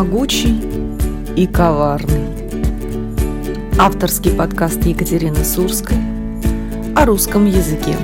могучий и коварный. Авторский подкаст Екатерины Сурской о русском языке.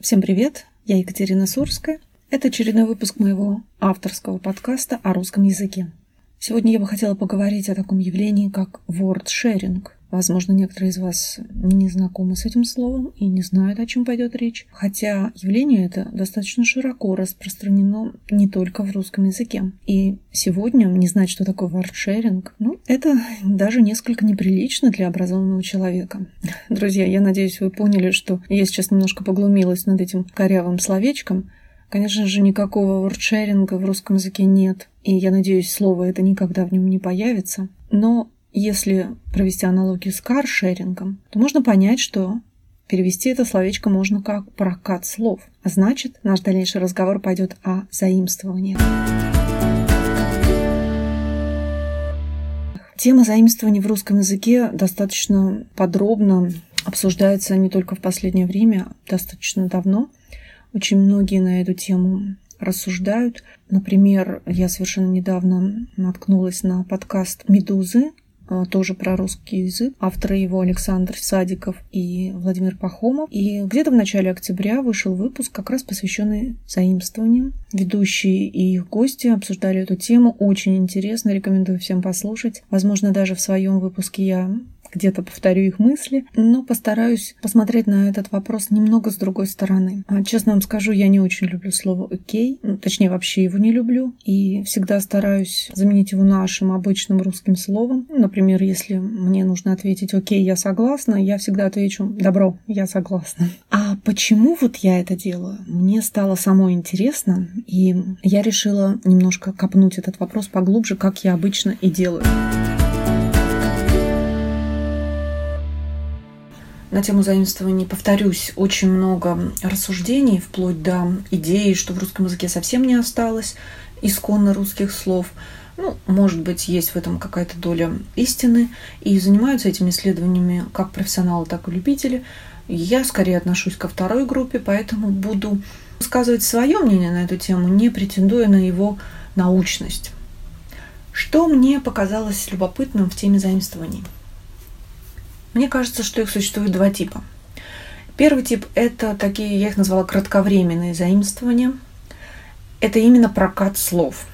Всем привет, я Екатерина Сурская. Это очередной выпуск моего авторского подкаста о русском языке. Сегодня я бы хотела поговорить о таком явлении, как word sharing. Возможно, некоторые из вас не знакомы с этим словом и не знают, о чем пойдет речь. Хотя явление это достаточно широко распространено не только в русском языке. И сегодня не знать, что такое word sharing, ну, это даже несколько неприлично для образованного человека. Друзья, я надеюсь, вы поняли, что я сейчас немножко поглумилась над этим корявым словечком. Конечно же, никакого вордшеринга в русском языке нет. И я надеюсь, слово это никогда в нем не появится. Но если провести аналогию с каршерингом, то можно понять, что перевести это словечко можно как прокат слов. А значит, наш дальнейший разговор пойдет о заимствовании. Тема заимствований в русском языке достаточно подробно обсуждается не только в последнее время, достаточно давно. Очень многие на эту тему рассуждают. Например, я совершенно недавно наткнулась на подкаст «Медузы», а, тоже про русский язык. Авторы его Александр Садиков и Владимир Пахомов. И где-то в начале октября вышел выпуск, как раз посвященный заимствованиям. Ведущие и их гости обсуждали эту тему. Очень интересно, рекомендую всем послушать. Возможно, даже в своем выпуске я где-то повторю их мысли, но постараюсь посмотреть на этот вопрос немного с другой стороны. А, честно вам скажу, я не очень люблю слово «окей», ну, точнее вообще его не люблю, и всегда стараюсь заменить его нашим обычным русским словом. Например, если мне нужно ответить «окей, я согласна», я всегда отвечу «добро, я согласна». А почему вот я это делаю? Мне стало самой интересно, и я решила немножко копнуть этот вопрос поглубже, как я обычно и делаю. На тему заимствований, повторюсь, очень много рассуждений, вплоть до идеи, что в русском языке совсем не осталось исконно русских слов. Ну, может быть, есть в этом какая-то доля истины. И занимаются этими исследованиями как профессионалы, так и любители. Я скорее отношусь ко второй группе, поэтому буду высказывать свое мнение на эту тему, не претендуя на его научность. Что мне показалось любопытным в теме заимствований – мне кажется, что их существует два типа. Первый тип – это такие, я их назвала кратковременные заимствования. Это именно прокат слов.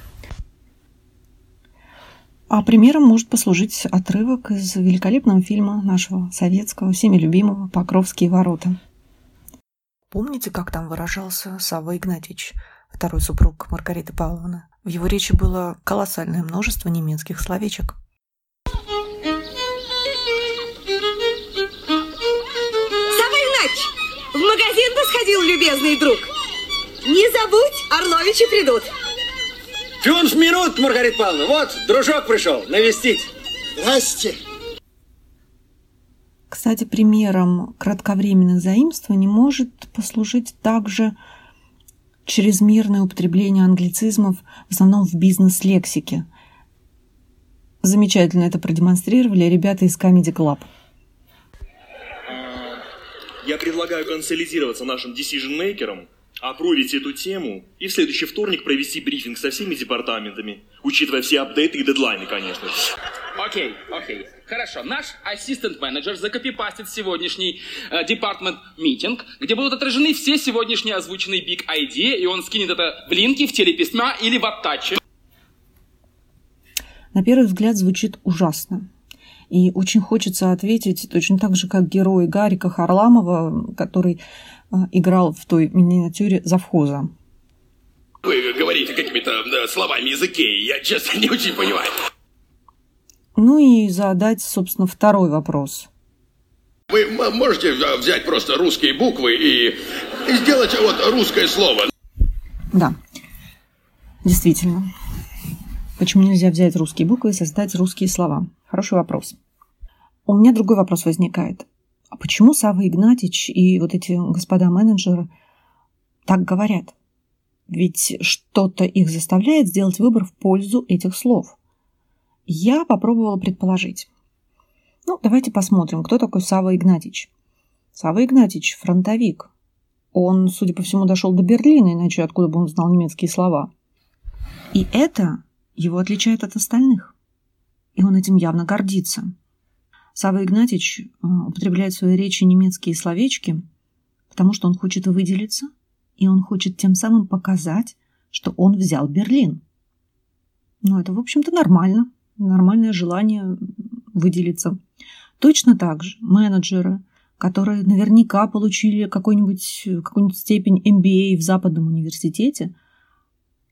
А примером может послужить отрывок из великолепного фильма нашего советского, всеми любимого «Покровские ворота». Помните, как там выражался Савва Игнатьевич, второй супруг Маргариты Павловны? В его речи было колоссальное множество немецких словечек – сходил, любезный друг. Не забудь, Орловичи придут. Фюнф минут, Маргарита Павловна. Вот, дружок пришел навестить. Здрасте. Кстати, примером кратковременных заимствований может послужить также чрезмерное употребление англицизмов, в основном в бизнес-лексике. Замечательно это продемонстрировали ребята из Comedy Club. Я предлагаю консолидироваться нашим decision-мейкерам, опровить эту тему и в следующий вторник провести брифинг со всеми департаментами, учитывая все апдейты и дедлайны, конечно же. Окей, окей. Хорошо. Наш ассистент-менеджер закопипастит сегодняшний департмент э, митинг, где будут отражены все сегодняшние озвученные big idea, и он скинет это в линки, в телеписьма или в оттаче. На первый взгляд звучит ужасно. И очень хочется ответить точно так же, как герой Гарика Харламова, который а, играл в той миниатюре завхоза. Вы говорите какими-то да, словами языке, я честно не очень понимаю. Ну и задать, собственно, второй вопрос. Вы можете взять просто русские буквы и сделать вот русское слово? Да, действительно. Почему нельзя взять русские буквы и создать русские слова? Хороший вопрос. У меня другой вопрос возникает. А почему Сава Игнатьич и вот эти господа менеджеры так говорят? Ведь что-то их заставляет сделать выбор в пользу этих слов. Я попробовала предположить. Ну, давайте посмотрим, кто такой Сава Игнатьич. Сава Игнатьич – фронтовик. Он, судя по всему, дошел до Берлина, иначе откуда бы он знал немецкие слова. И это его отличает от остальных. И он этим явно гордится. Сава Игнатьич э, употребляет в своей речи немецкие словечки, потому что он хочет выделиться, и он хочет тем самым показать, что он взял Берлин. Ну, это, в общем-то, нормально. Нормальное желание выделиться. Точно так же менеджеры, которые наверняка получили какую-нибудь какую степень MBA в Западном университете,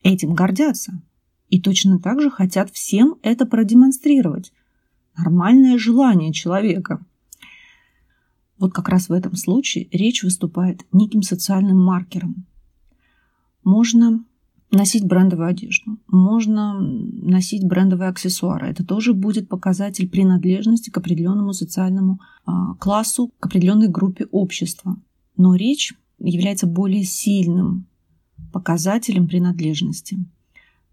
этим гордятся. И точно так же хотят всем это продемонстрировать. Нормальное желание человека. Вот как раз в этом случае речь выступает неким социальным маркером. Можно носить брендовую одежду, можно носить брендовые аксессуары. Это тоже будет показатель принадлежности к определенному социальному а, классу, к определенной группе общества. Но речь является более сильным показателем принадлежности,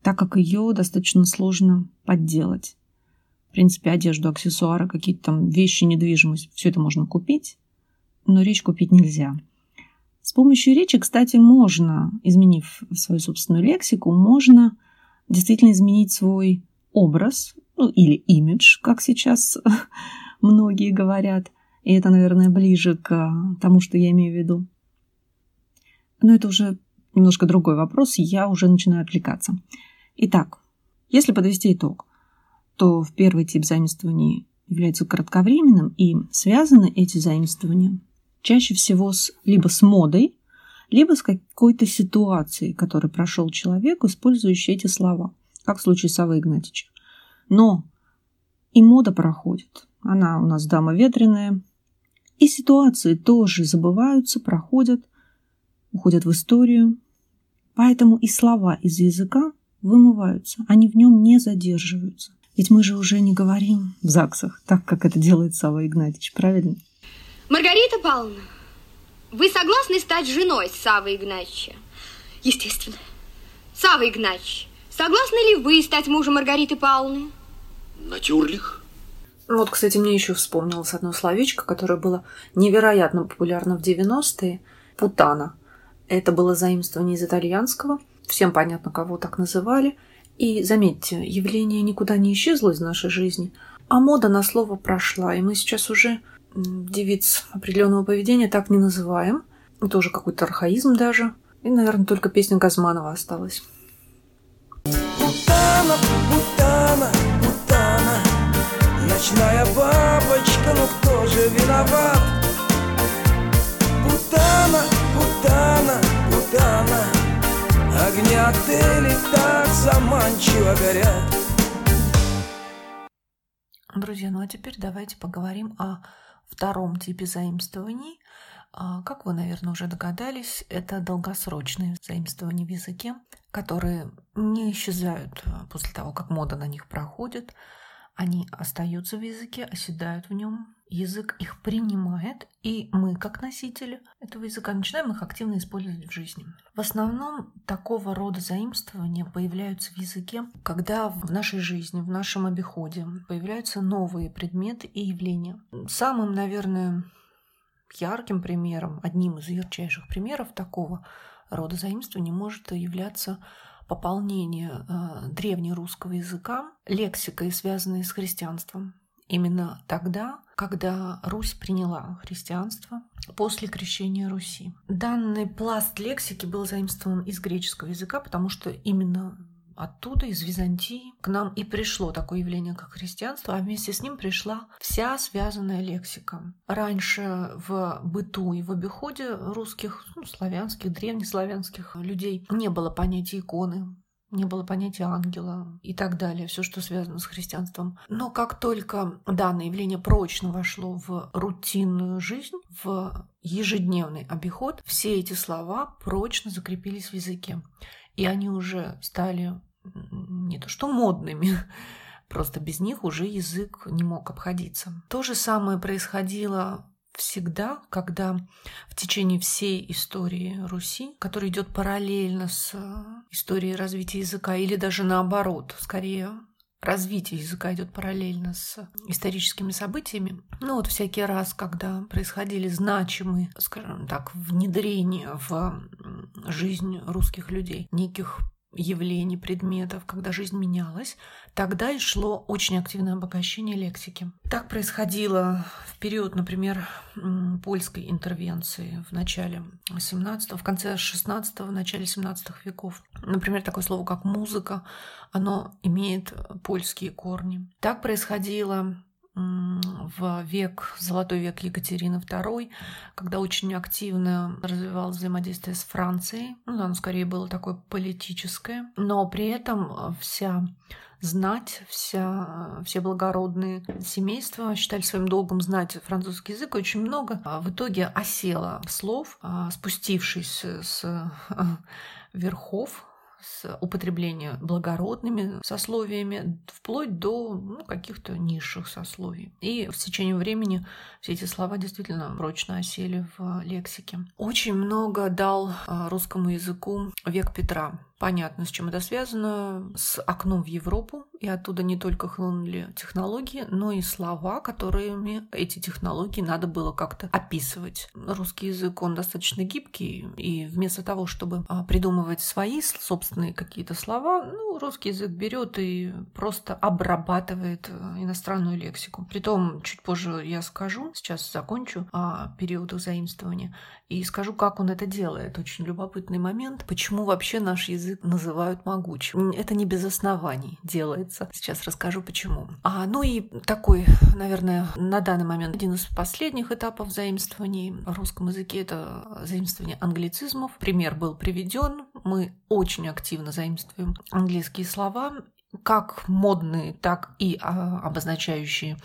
так как ее достаточно сложно подделать. В принципе, одежду, аксессуары, какие-то там вещи, недвижимость, все это можно купить, но речь купить нельзя – с помощью речи, кстати, можно, изменив свою собственную лексику, можно действительно изменить свой образ, ну или имидж, как сейчас многие говорят. И это, наверное, ближе к тому, что я имею в виду. Но это уже немножко другой вопрос, я уже начинаю отвлекаться. Итак, если подвести итог, то в первый тип заимствований является кратковременным, и связаны эти заимствования – чаще всего с, либо с модой, либо с какой-то ситуацией, которой прошел человек, использующий эти слова, как в случае Савы Игнатьича. Но и мода проходит. Она у нас дама ветреная. И ситуации тоже забываются, проходят, уходят в историю. Поэтому и слова из языка вымываются, они в нем не задерживаются. Ведь мы же уже не говорим в ЗАГСах, так как это делает Сава Игнатьевич, правильно? Маргарита Павловна, вы согласны стать женой Савы Игнатьевича? Естественно. Савва Игнатьевич, согласны ли вы стать мужем Маргариты Павловны? Натюрлих. Ну вот, кстати, мне еще вспомнилось одно словечко, которое было невероятно популярно в 90-е. Путана. Это было заимствование из итальянского. Всем понятно, кого так называли. И заметьте, явление никуда не исчезло из нашей жизни, а мода на слово прошла, и мы сейчас уже девиц определенного поведения так не называем. Это уже какой-то архаизм даже. И, наверное, только песня Газманова осталась. Путана, путана, путана, Ночная бабочка, ну кто же виноват? Путана, Огни отелей так заманчиво горят. Друзья, ну а теперь давайте поговорим о втором типе заимствований. А, как вы, наверное, уже догадались, это долгосрочные заимствования в языке, которые не исчезают а, после того, как мода на них проходит. Они остаются в языке, оседают в нем, язык их принимает, и мы, как носители этого языка, начинаем их активно использовать в жизни. В основном такого рода заимствования появляются в языке, когда в нашей жизни, в нашем обиходе появляются новые предметы и явления. Самым, наверное, ярким примером, одним из ярчайших примеров такого рода заимствования может являться пополнение э, древнерусского языка лексикой, связанной с христианством. Именно тогда, когда Русь приняла христианство после крещения Руси. Данный пласт лексики был заимствован из греческого языка, потому что именно Оттуда, из Византии, к нам и пришло такое явление, как христианство, а вместе с ним пришла вся связанная лексика. Раньше в быту и в обиходе русских, ну, славянских, древнеславянских людей не было понятия иконы, не было понятия ангела и так далее, все, что связано с христианством. Но как только данное явление прочно вошло в рутинную жизнь, в ежедневный обиход, все эти слова прочно закрепились в языке. И они уже стали не то что модными, просто без них уже язык не мог обходиться. То же самое происходило всегда, когда в течение всей истории Руси, которая идет параллельно с э, историей развития языка, или даже наоборот, скорее развитие языка идет параллельно с историческими событиями. Ну вот всякий раз, когда происходили значимые, скажем так, внедрения в жизнь русских людей неких явлений, предметов, когда жизнь менялась, тогда и шло очень активное обогащение лексики. Так происходило в период, например, польской интервенции в начале 17 в конце 16 в начале 17 веков. Например, такое слово, как музыка, оно имеет польские корни. Так происходило в век, золотой век Екатерины II, когда очень активно развивалось взаимодействие с Францией. Ну, оно скорее было такое политическое, но при этом вся знать, вся, все благородные семейства считали своим долгом знать французский язык. Очень много а в итоге осело слов, а, спустившись с верхов с употребления благородными сословиями вплоть до ну, каких-то низших сословий. И в течение времени все эти слова действительно прочно осели в лексике. Очень много дал а, русскому языку век Петра. Понятно, с чем это связано. С окном в Европу. И оттуда не только хлынули технологии, но и слова, которыми эти технологии надо было как-то описывать. Русский язык, он достаточно гибкий. И вместо того, чтобы а, придумывать свои собственные какие-то слова, ну, русский язык берет и просто обрабатывает э, иностранную лексику. Притом, чуть позже я скажу, сейчас закончу о периодах заимствования, и скажу, как он это делает. Очень любопытный момент. Почему вообще наш язык называют могучим? Это не без оснований делается. Сейчас расскажу, почему. А, ну и такой, наверное, на данный момент один из последних этапов заимствований в русском языке – это заимствование англицизмов. Пример был приведен. Мы очень активно заимствуем английские слова, как модные, так и а, обозначающие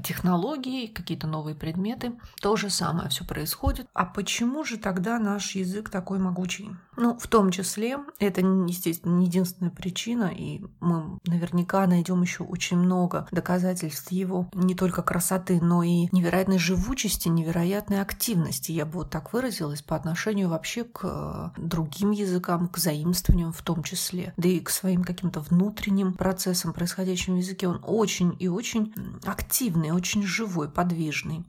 технологии, какие-то новые предметы. То же самое все происходит. А почему же тогда наш язык такой могучий? Ну, в том числе, это, естественно, не единственная причина, и мы наверняка найдем еще очень много доказательств его не только красоты, но и невероятной живучести, невероятной активности, я бы вот так выразилась, по отношению вообще к э, другим языкам, к заимствованиям в том числе, да и к своим каким-то внутренним процессам, происходящим в языке. Он очень и очень активный активный, очень живой, подвижный.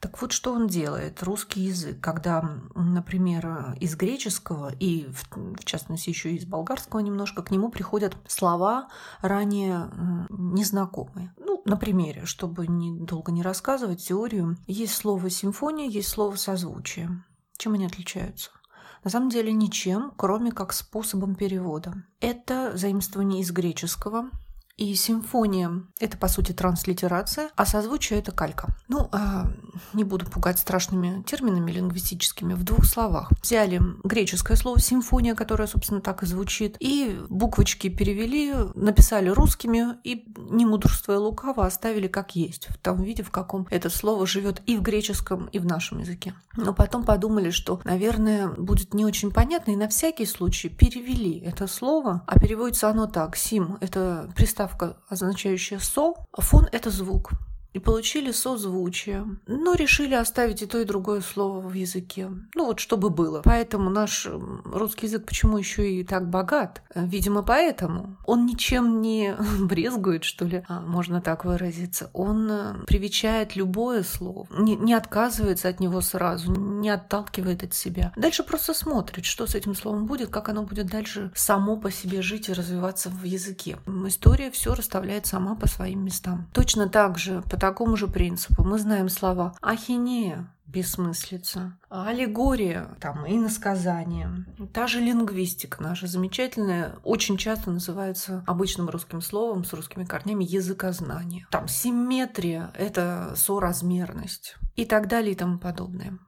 Так вот, что он делает? Русский язык, когда, например, из греческого и, в частности, еще из болгарского немножко, к нему приходят слова ранее незнакомые. Ну, на примере, чтобы не, долго не рассказывать теорию, есть слово симфония, есть слово созвучие. Чем они отличаются? На самом деле ничем, кроме как способом перевода. Это заимствование из греческого, и симфония — это, по сути, транслитерация, а созвучие — это калька. Ну, а, не буду пугать страшными терминами лингвистическими. В двух словах. Взяли греческое слово «симфония», которое, собственно, так и звучит, и буквочки перевели, написали русскими, и, не мудрствуя лукаво, оставили как есть, в том виде, в каком это слово живет и в греческом, и в нашем языке. Но потом подумали, что, наверное, будет не очень понятно, и на всякий случай перевели это слово, а переводится оно так. «Сим» — это приставка приставка, означающая «со», а фон — это звук и получили созвучие, но решили оставить и то, и другое слово в языке. Ну вот, чтобы было. Поэтому наш русский язык почему еще и так богат? Видимо, поэтому. Он ничем не брезгует, что ли, а, можно так выразиться. Он э, привечает любое слово, не, не отказывается от него сразу, не отталкивает от себя. Дальше просто смотрит, что с этим словом будет, как оно будет дальше само по себе жить и развиваться в языке. История все расставляет сама по своим местам. Точно так же, такому же принципу. Мы знаем слова ахинея, бессмыслица, аллегория, там, и насказание. Та же лингвистика наша замечательная, очень часто называется обычным русским словом с русскими корнями языкознание. Там симметрия — это соразмерность и так далее и тому подобное.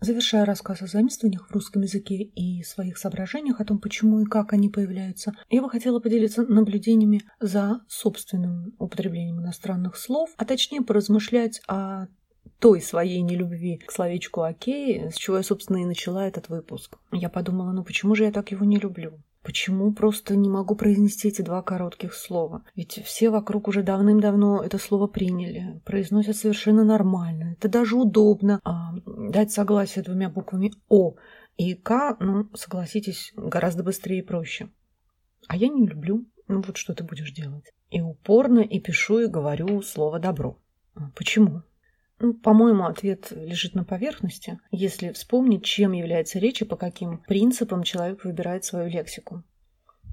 Завершая рассказ о заимствованиях в русском языке и своих соображениях о том, почему и как они появляются, я бы хотела поделиться наблюдениями за собственным употреблением иностранных слов, а точнее поразмышлять о той своей нелюбви к словечку «окей», с чего я, собственно, и начала этот выпуск. Я подумала, ну почему же я так его не люблю? Почему просто не могу произнести эти два коротких слова? Ведь все вокруг уже давным-давно это слово приняли, произносят совершенно нормально. Это даже удобно. А дать согласие двумя буквами «о» и «к», ну, согласитесь, гораздо быстрее и проще. А я не люблю. Ну вот что ты будешь делать? И упорно и пишу, и говорю слово «добро». Почему? Ну, по-моему, ответ лежит на поверхности, если вспомнить, чем является речь и по каким принципам человек выбирает свою лексику.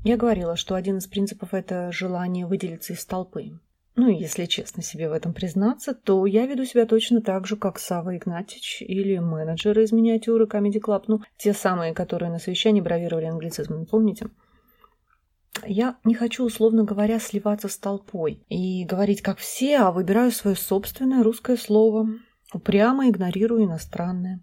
Я говорила, что один из принципов – это желание выделиться из толпы. Ну и если честно себе в этом признаться, то я веду себя точно так же, как Сава Игнатьич или менеджеры из миниатюры Comedy Club, ну, те самые, которые на совещании бравировали англицизмом, помните? Я не хочу, условно говоря, сливаться с толпой и говорить как все, а выбираю свое собственное русское слово, упрямо игнорирую иностранное.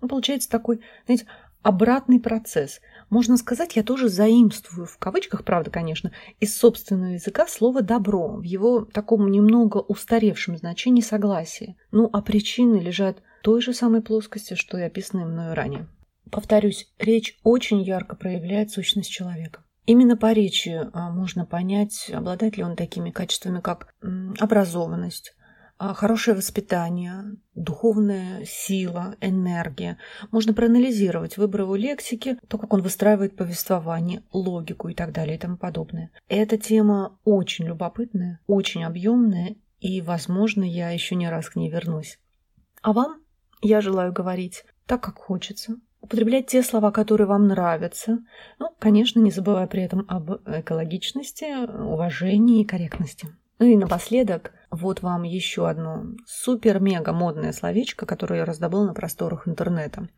Ну, получается такой, знаете, обратный процесс. Можно сказать, я тоже заимствую, в кавычках, правда, конечно, из собственного языка слово «добро» в его таком немного устаревшем значении согласия. Ну, а причины лежат в той же самой плоскости, что и описанные мною ранее. Повторюсь, речь очень ярко проявляет сущность человека. Именно по речи а, можно понять, обладает ли он такими качествами, как образованность, а, хорошее воспитание, духовная сила, энергия. Можно проанализировать выбор его лексики, то, как он выстраивает повествование, логику и так далее и тому подобное. Эта тема очень любопытная, очень объемная, и, возможно, я еще не раз к ней вернусь. А вам я желаю говорить так, как хочется, употреблять те слова, которые вам нравятся. Ну, конечно, не забывая при этом об экологичности, уважении и корректности. Ну и напоследок, вот вам еще одно супер-мега модное словечко, которое я раздобыла на просторах интернета.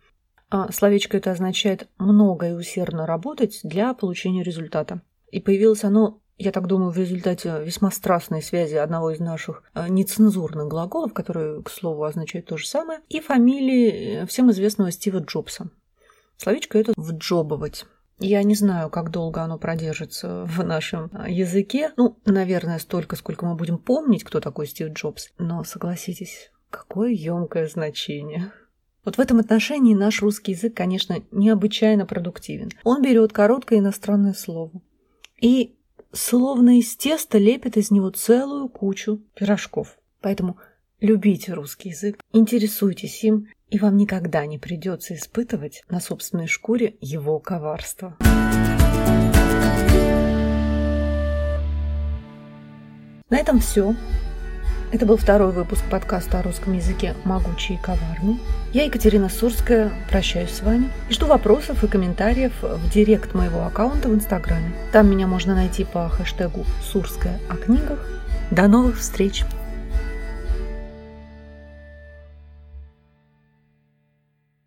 А словечко это означает много и усердно работать для получения результата. И появилось оно я так думаю, в результате весьма страстной связи одного из наших э, нецензурных глаголов, которые, к слову, означают то же самое, и фамилии э, всем известного Стива Джобса. Словечко это «вджобывать». Я не знаю, как долго оно продержится в нашем э, языке. Ну, наверное, столько, сколько мы будем помнить, кто такой Стив Джобс. Но согласитесь, какое емкое значение. Вот в этом отношении наш русский язык, конечно, необычайно продуктивен. Он берет короткое иностранное слово и словно из теста лепит из него целую кучу пирожков. Поэтому любите русский язык, интересуйтесь им, и вам никогда не придется испытывать на собственной шкуре его коварство. На этом все. Это был второй выпуск подкаста о русском языке «Могучий и коварный». Я, Екатерина Сурская, прощаюсь с вами и жду вопросов и комментариев в директ моего аккаунта в Инстаграме. Там меня можно найти по хэштегу «Сурская о книгах». До новых встреч!